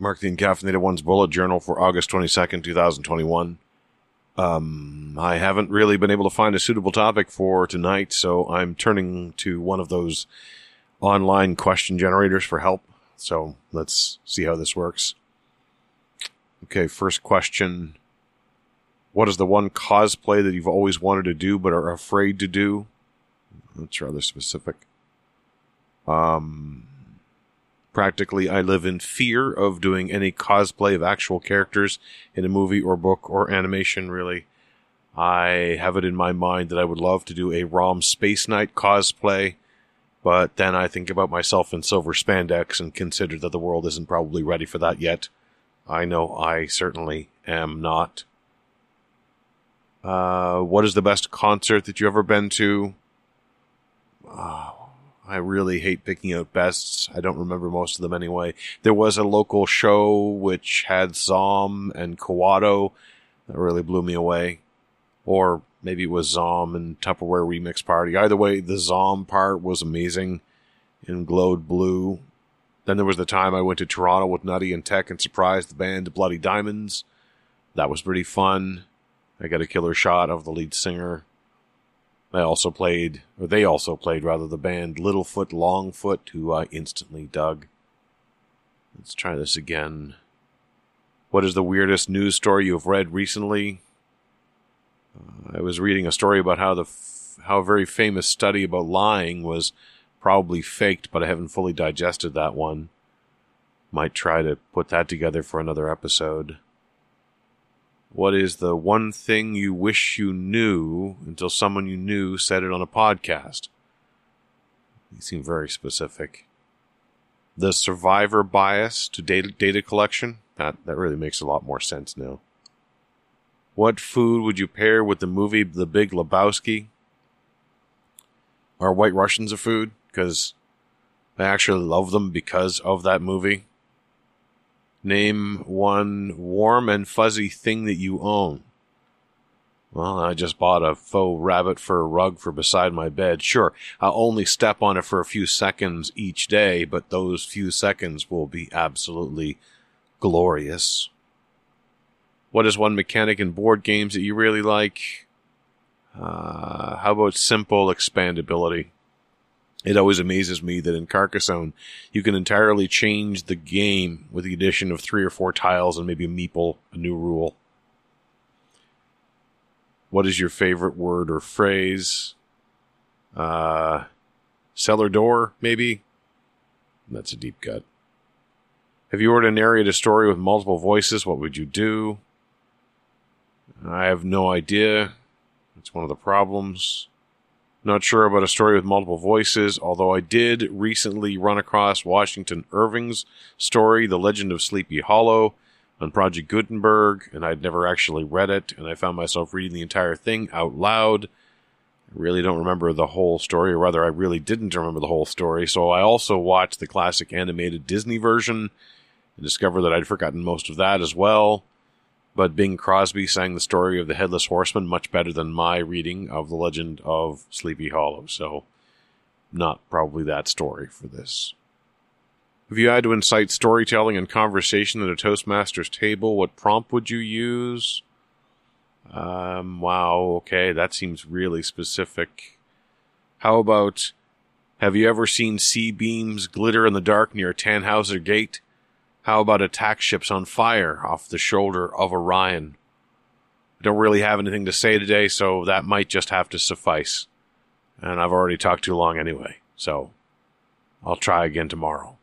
Mark the Encaffeinated One's bullet journal for August 22nd, 2021. Um, I haven't really been able to find a suitable topic for tonight, so I'm turning to one of those online question generators for help. So let's see how this works. Okay, first question. What is the one cosplay that you've always wanted to do but are afraid to do? That's rather specific. Um, practically, I live in fear of doing any cosplay of actual characters in a movie or book or animation, really. I have it in my mind that I would love to do a ROM Space Knight cosplay, but then I think about myself in silver spandex and consider that the world isn't probably ready for that yet. I know I certainly am not. Uh, what is the best concert that you've ever been to? Oh, I really hate picking out bests. I don't remember most of them anyway. There was a local show which had Zom and Kawato that really blew me away. Or maybe it was Zom and Tupperware Remix Party. Either way, the Zom part was amazing and glowed blue. Then there was the time I went to Toronto with Nutty and Tech and surprised the band Bloody Diamonds. That was pretty fun. I got a killer shot of the lead singer. I also played, or they also played rather, the band Littlefoot Longfoot, who I instantly dug. Let's try this again. What is the weirdest news story you have read recently? Uh, I was reading a story about how the f- how a very famous study about lying was probably faked, but I haven't fully digested that one. Might try to put that together for another episode. What is the one thing you wish you knew until someone you knew said it on a podcast? You seem very specific. The survivor bias to data, data collection? That, that really makes a lot more sense now. What food would you pair with the movie The Big Lebowski? Are White Russians a food? Because I actually love them because of that movie. Name one warm and fuzzy thing that you own. Well, I just bought a faux rabbit fur rug for beside my bed. Sure, I'll only step on it for a few seconds each day, but those few seconds will be absolutely glorious. What is one mechanic in board games that you really like? Uh, how about simple expandability? It always amazes me that in Carcassonne, you can entirely change the game with the addition of three or four tiles and maybe a meeple, a new rule. What is your favorite word or phrase? Uh, cellar door, maybe? That's a deep cut. If you were to narrate a story with multiple voices, what would you do? I have no idea. That's one of the problems. Not sure about a story with multiple voices, although I did recently run across Washington Irving's story, The Legend of Sleepy Hollow, on Project Gutenberg, and I'd never actually read it, and I found myself reading the entire thing out loud. I really don't remember the whole story, or rather, I really didn't remember the whole story, so I also watched the classic animated Disney version and discovered that I'd forgotten most of that as well but Bing Crosby sang the story of the Headless Horseman much better than my reading of the legend of Sleepy Hollow, so not probably that story for this. If you had to incite storytelling and conversation at a Toastmasters table, what prompt would you use? Um, wow, okay, that seems really specific. How about, have you ever seen C-beams glitter in the dark near Tannhauser Gate? How about attack ships on fire off the shoulder of Orion? I don't really have anything to say today, so that might just have to suffice. And I've already talked too long anyway, so I'll try again tomorrow.